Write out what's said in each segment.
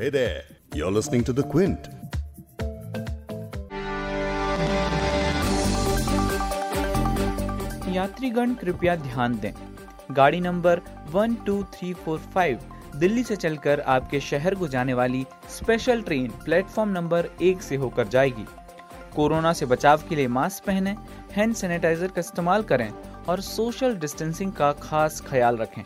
Hey there, you're listening to The Quint. यात्रीगण कृपया ध्यान दें। गाड़ी नंबर 12345 दिल्ली से चलकर आपके शहर को जाने वाली स्पेशल ट्रेन प्लेटफॉर्म नंबर एक से होकर जाएगी। कोरोना से बचाव के लिए मास्क पहनें हैंड सैनिटाइजर का इस्तेमाल करें और सोशल डिस्टेंसिंग का खास ख्याल रखें।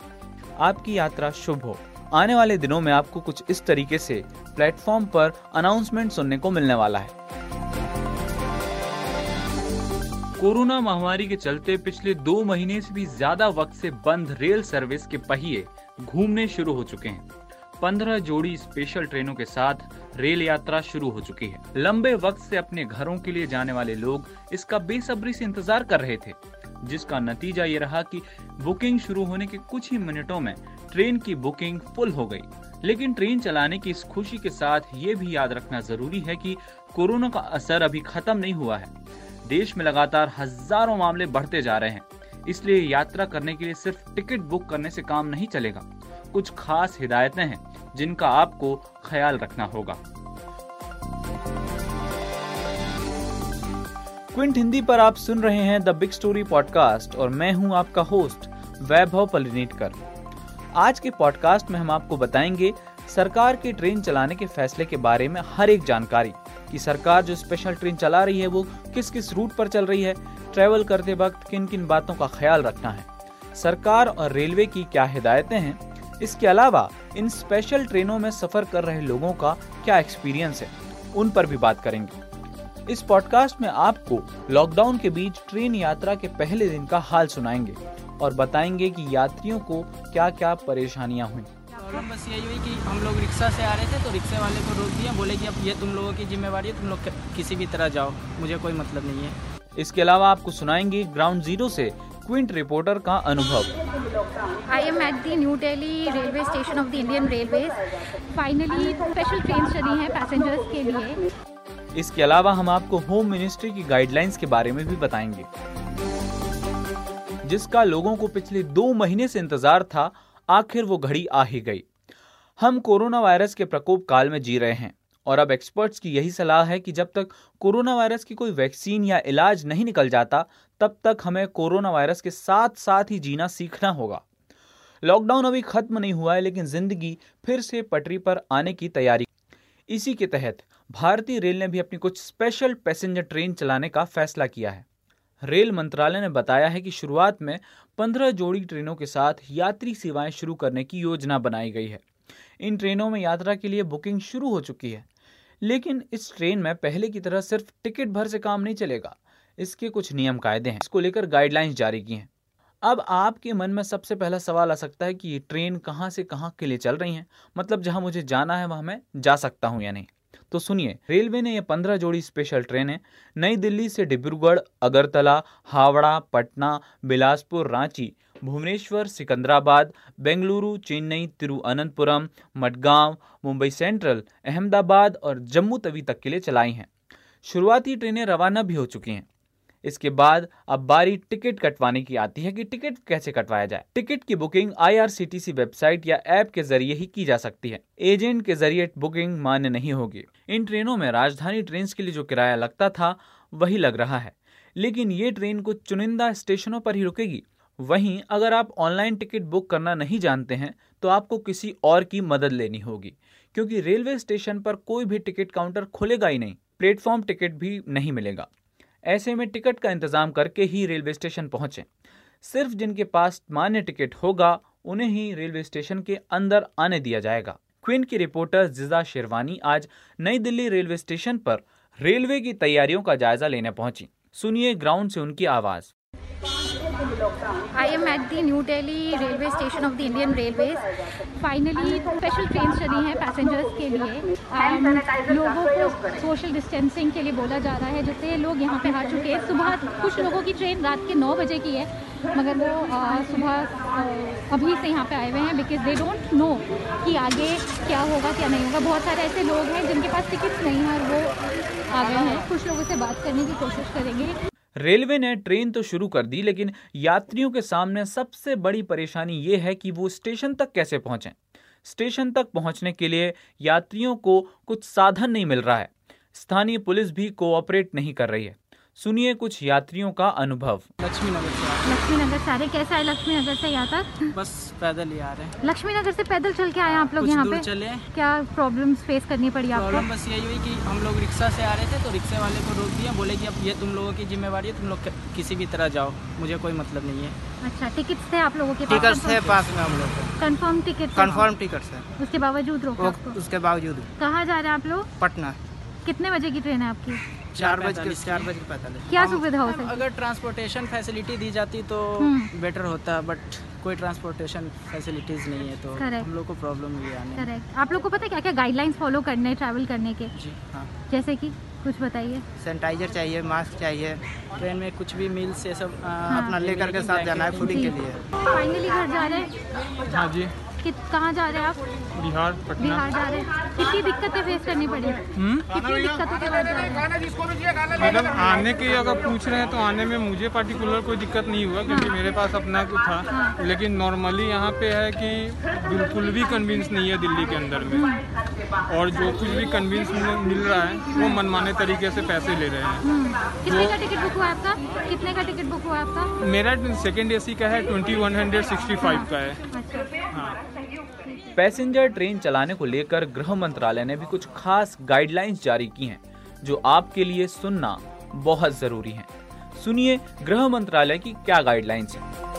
आपकी यात्रा शुभ हो। आने वाले दिनों में आपको कुछ इस तरीके से प्लेटफॉर्म पर अनाउंसमेंट सुनने को मिलने वाला है। कोरोना महामारी के चलते पिछले दो महीने से भी ज़्यादा वक्त से बंद रेल सर्विस के पहिए घूमने शुरू हो चुके हैं। पंद्रह जोड़ी स्पेशल ट्रेनों के साथ रेल यात्रा शुरू हो चुकी है। लंबे वक्त से अपने घरों के लिए जाने वाले लोग इसका बेसब्री से इंतज़ार कर रहे थे, जिसका नतीजा ये रहा कि बुकिंग शुरू होने के कुछ ही मिनटों में ट्रेन की बुकिंग फुल हो गई। लेकिन ट्रेन चलाने की इस खुशी के साथ ये भी याद रखना ज़रूरी है कि कोरोना का असर अभी खत्म नहीं हुआ है। देश में लगातार हज़ारों मामले बढ़ते जा रहे हैं। इसलिए यात्रा करने के लिए सिर्फ़ टिकट बुक करने से काम नहीं चलेगा। कुछ खास हिदायतें हैं, जिनका आपको ख्याल रखना होगा। क्विंट हिंदी पर आप सुन रहे हैं द बिग स्टोरी पॉडकास्ट और मैं हूँ आपका होस्ट, वैभव पलिनीटकर आज के पॉडकास्ट में हम आपको बताएँगे सरकार के ट्रेन चलाने के फैसले के बारे में हर एक जानकारी कि सरकार जो स्पेशल ट्रेन चला रही है वो किस किस रूट पर चल रही है ट्रेवल करते वक्त किन किन बातों का ख्याल रखना है, सरकार और रेलवे की क्या हिदायतें हैं, इसके अलावा इन स्पेशल ट्रेनों में सफ़र कर रहे लोगों का क्या एक्सपीरियंस है, उन पर भी बात करेंगे। इस पॉडकास्ट में आपको लॉकडाउन के बीच ट्रेन यात्रा के पहले दिन का हाल सुनाएँगे। और बताएँगे कि यात्रियों को क्या क्या परेशानियाँ हुई। प्रॉब्लम बस यही हुई कि हम लोग रिक्शा से आ रहे थे तो रिक्शे वाले को रोक दिया। बोले कि अब ये तुम लोगों की जिम्मेवारी है तुम लोग किसी भी तरह जाओ। मुझे कोई मतलब नहीं है। इसके अलावा आपको सुनाएँगे ग्राउंड ज़ीरो से क्विंट रिपोर्टर का अनुभव। I am at the New Delhi railway station of the Indian railway finally special train चली हैं पैसेंजर्स के लिए। इसके अलावा हम आपको होम मिनिस्ट्री की गाइडलाइंस के बारे में भी बताएँगे। जिसका लोगों को पिछले दो महीने से इंतज़ार था, आखिर वो घड़ी आ ही गई। हम कोरोना वायरस के प्रकोप काल में जी रहे हैं, और अब एक्सपर्ट्स की यही सलाह है कि जब तक कोरोना वायरस की कोई वैक्सीन या इलाज नहीं निकल जाता, तब तक हमें कोरोना वायरस के साथ साथ ही जीना सीखना होगा। लॉकडाउन अभी खत्म नहीं हुआ है, लेकिन ज़िंदगी फिर से पटरी पर आने की तैयारी। इसी के तहत भारतीय रेल ने भी अपनी कुछ स्पेशल पैसेंजर ट्रेन चलाने का फैसला किया है। रेल मंत्रालय ने बताया है कि शुरुआत में 15 जोड़ी ट्रेनों के साथ यात्री सेवाएँ शुरू करने की योजना बनाई गई है। इन ट्रेनों में यात्रा के लिए बुकिंग शुरू हो चुकी है, लेकिन इस ट्रेन में पहले की तरह सिर्फ़ टिकट भर से काम नहीं चलेगा। इसके कुछ नियम कायदे हैं, इसको लेकर गाइडलाइंस जारी की हैं। अब आपके मन में सबसे पहला सवाल आ सकता है कि ये ट्रेन कहाँ से कहाँ के लिए चल रही हैं? मतलब जहाँ मुझे जाना है, वहाँ मैं जा सकता हूँ या नहीं? तो सुनिए, रेलवे ने ये पंद्रह जोड़ी स्पेशल ट्रेनें नई दिल्ली से डिब्रूगढ़, अगरतला, हावड़ा, पटना, बिलासपुर, रांची, भुवनेश्वर, सिकंदराबाद, बेंगलुरु, चेन्नई, तिरुअनंतपुरम, मडगांव, मुंबई सेंट्रल, अहमदाबाद और जम्मू तवी तक के लिए चलाई हैं। शुरुआती ट्रेनें रवाना भी हो चुकी हैं। इसके बाद अब बारी टिकट कटवाने की आती है कि टिकट कैसे कटवाया जाए। टिकट की बुकिंग आईआरसीटीसी वेबसाइट या ऐप के ज़रिए ही की जा सकती है। एजेंट के ज़रिए बुकिंग मान्य नहीं होगी। इन ट्रेनों में राजधानी ट्रेन के लिए जो किराया लगता था, वही लग रहा है। लेकिन ये ट्रेन कुछ चुनिंदा स्टेशनों पर ही रुकेगी। वहीं अगर आप ऑनलाइन टिकट बुक करना नहीं जानते हैं तो आपको किसी और की मदद लेनी होगी। क्योंकि रेलवे स्टेशन पर कोई भी टिकट काउंटर खुलेगा ही नहीं। प्लेटफॉर्म टिकट भी नहीं मिलेगा। ऐसे में टिकट का इंतज़ाम करके ही रेलवे स्टेशन पहुँचे। सिर्फ़ जिनके पास मान्य टिकट होगा, उन्हें ही रेलवे स्टेशन के अंदर आने दिया जाएगा। क्विन की रिपोर्टर जिजा शेरवानी आज नई दिल्ली रेलवे स्टेशन पर रेलवे की तैयारियों का जायजा लेने पहुँची। सुनिए ग्राउंड से उनकी आवाज़। I am at the New Delhi railway station of the Indian Railways. Finally, special train चली हैं पैसेंजर्स के लिए। एंड लोगों को सोशल डिस्टेंसिंग के लिए बोला जा रहा है जैसे लोग यहाँ पे आ चुके हैं। सुबह कुछ लोगों की ट्रेन रात के नौ बजे की है मगर वो आ, सुबह अभी से यहाँ पे आए हुए हैं बिकॉज़ दे डोंट नो कि आगे क्या होगा क्या नहीं होगा। बहुत सारे ऐसे लोग हैं जिनके पास टिकट्स नहीं है और वो आ गए हैं। कुछ लोगों से बात करने की कोशिश करेंगे। रेलवे ने ट्रेन तो शुरू कर दी, लेकिन यात्रियों के सामने सबसे बड़ी परेशानी ये है कि वो स्टेशन तक कैसे पहुंचें। स्टेशन तक पहुँचने के लिए यात्रियों को कुछ साधन नहीं मिल रहा है। स्थानीय पुलिस भी कोऑपरेट नहीं कर रही है। सुनिए कुछ यात्रियों का अनुभव। लक्ष्मी नगर से लक्ष्मी नगर से आ रहे कैसे आए लक्ष्मी नगर से यहाँ तक? बस पैदल ही आ रहे हैं। लक्ष्मी नगर से पैदल चल के आए आप लोग यहाँ पे? चले। क्या प्रॉब्लम फेस करनी पड़ी आपको? प्रॉब्लम बस यही हुई कि हम लोग रिक्शा से आ रहे थे तो रिक्शे वाले को रोक दिया बोले कि अब ये तुम लोगों की जिम्मेवारी है तुम लोग किसी भी तरह जाओ। मुझे कोई मतलब नहीं है। अच्छा टिकट थे आप लोगों के टिकट थे पास में हम लोग को। कंफर्म टिकट कंफर्म टिकट है उसके बावजूद रोका उसके बावजूद। कहाँ जा रहे हैं आप लोग? पटना। कितने बजे की ट्रेन है आपकी? चार बज के चार बजे पैदल क्या सुविधा हो सकती अगर ट्रांसपोर्टेशन फैसिलिटी दी जाती तो हम्म। बेटर होता बट कोई ट्रांसपोर्टेशन फैसिलिटीज़ नहीं है तो Correct. हम लोग को प्रॉब्लम हुई आने करेक्ट आप लोग को पता है क्या क्या गाइडलाइंस फॉलो करने हैं ट्रैवल करने के? जी हाँ। जैसे कि कुछ बताइए। सैनिटाइजर चाहिए मास्क चाहिए ट्रेन में कुछ भी मील्स ये सब आ, हाँ। अपना लेकर के साथ जाना है फूडिंग के लिए। फाइनली घर जा रहे हैं? हाँ जी। कि कहाँ जा रहे हैं आप? बिहार पटना। बिहार जा रहे हैं। कितनी दिक्कतें फेस करनी पड़ी? हम्म? कितनी दिक्कतों के बाद हैं? मैडम आने के अगर पूछ रहे हैं तो आने में मुझे पर्टिकुलर कोई दिक्कत नहीं हुआ क्योंकि हाँ। मेरे पास अपना कुछ था। हाँ। लेकिन नॉर्मली यहाँ पे है कि बिल्कुल भी कन्विंस नहीं है दिल्ली के अंदर में। और जो कुछ भी कन्वींस मिल रहा है वो मनमाने तरीके से पैसे ले रहे हैं। हम्म, कितने का टिकट बुक हुआ आपका? कितने का टिकट बुक हुआ आपका? मेरा सेकेंड एसी का है twenty one hundred sixty five का है। अच्छा। हाँ। पैसेंजर ट्रेन चलाने को लेकर गृह मंत्रालय ने भी कुछ खास गाइडलाइंस जारी की हैं जो आपके लिए सुनना बहुत ज़रूरी है। सुनिए गृह मंत्रालय की क्या गाइडलाइंस है।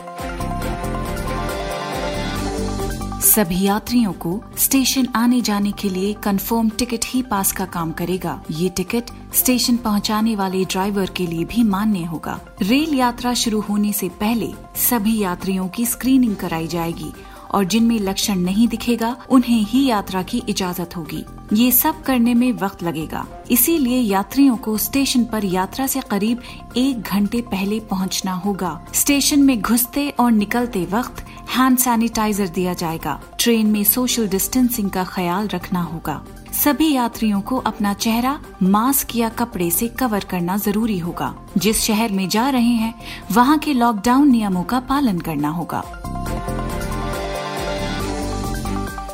सभी यात्रियों को स्टेशन आने जाने के लिए कंफर्म टिकट ही पास का काम करेगा। ये टिकट स्टेशन पहुँचाने वाले ड्राइवर के लिए भी मान्य होगा। रेल यात्रा शुरू होने से पहले सभी यात्रियों की स्क्रीनिंग कराई जाएगी और जिनमें लक्षण नहीं दिखेगा, उन्हें ही यात्रा की इजाज़त होगी। ये सब करने में वक्त लगेगा। इसीलिए यात्रियों को स्टेशन पर यात्रा से करीब एक घंटे पहले पहुँचना होगा। स्टेशन में घुसते और निकलते वक्त हैंड सैनिटाइजर दिया जाएगा। ट्रेन में सोशल डिस्टेंसिंग का ख्याल रखना होगा। सभी यात्रियों को अपना चेहरा मास्क या कपड़े से कवर करना ज़रूरी होगा। जिस शहर में जा रहे हैं, वहाँ के लॉकडाउन नियमों का पालन करना होगा।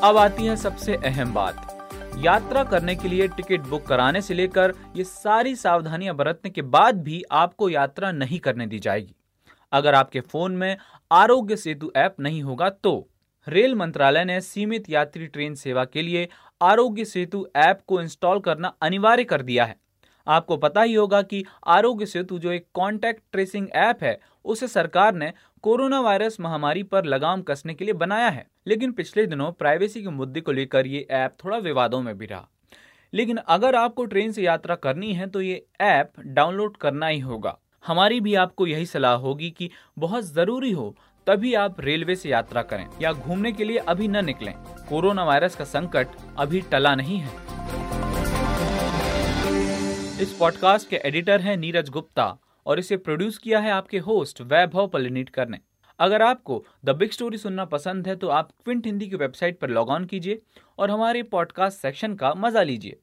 अब आती है सबसे अहम बात। यात्रा करने के लिए टिकट बुक कराने से लेकर ये सारी सावधानियाँ बरतने के बाद भी आपको यात्रा नहीं करने दी जाएगी। अगर आपके फ़ोन में आरोग्य सेतु ऐप नहीं होगा तो रेल मंत्रालय ने सीमित यात्री ट्रेन सेवा के लिए आरोग्य सेतु ऐप को इंस्टॉल करना अनिवार्य कर दिया है। आपको पता ही होगा कि आरोग्य सेतु जो एक कॉन्टैक्ट ट्रेसिंग ऐप है, उसे सरकार ने कोरोना वायरस महामारी पर लगाम कसने के लिए बनाया है। लेकिन पिछले दिनों प्राइवेसी के मुद्दे को लेकर ये ऐप थोड़ा विवादों में भी रहा। लेकिन अगर आपको ट्रेन से यात्रा करनी है तो ये ऐप डाउनलोड करना ही होगा। हमारी भी आपको यही सलाह होगी कि बहुत ज़रूरी हो, तभी आप रेलवे से यात्रा करें या घूमने के लिए अभी न निकलें। कोरोना वायरस का संकट अभी टला नहीं है। इस पॉडकास्ट के एडिटर हैं नीरज गुप्ता और इसे प्रोड्यूस किया है आपके होस्ट वैभव पलिनीटकर ने अगर आपको द बिग स्टोरी सुनना पसंद है तो आप क्विंट हिंदी की वेबसाइट पर लॉग ऑन कीजिए और हमारे पॉडकास्ट सेक्शन का मज़ा लीजिए।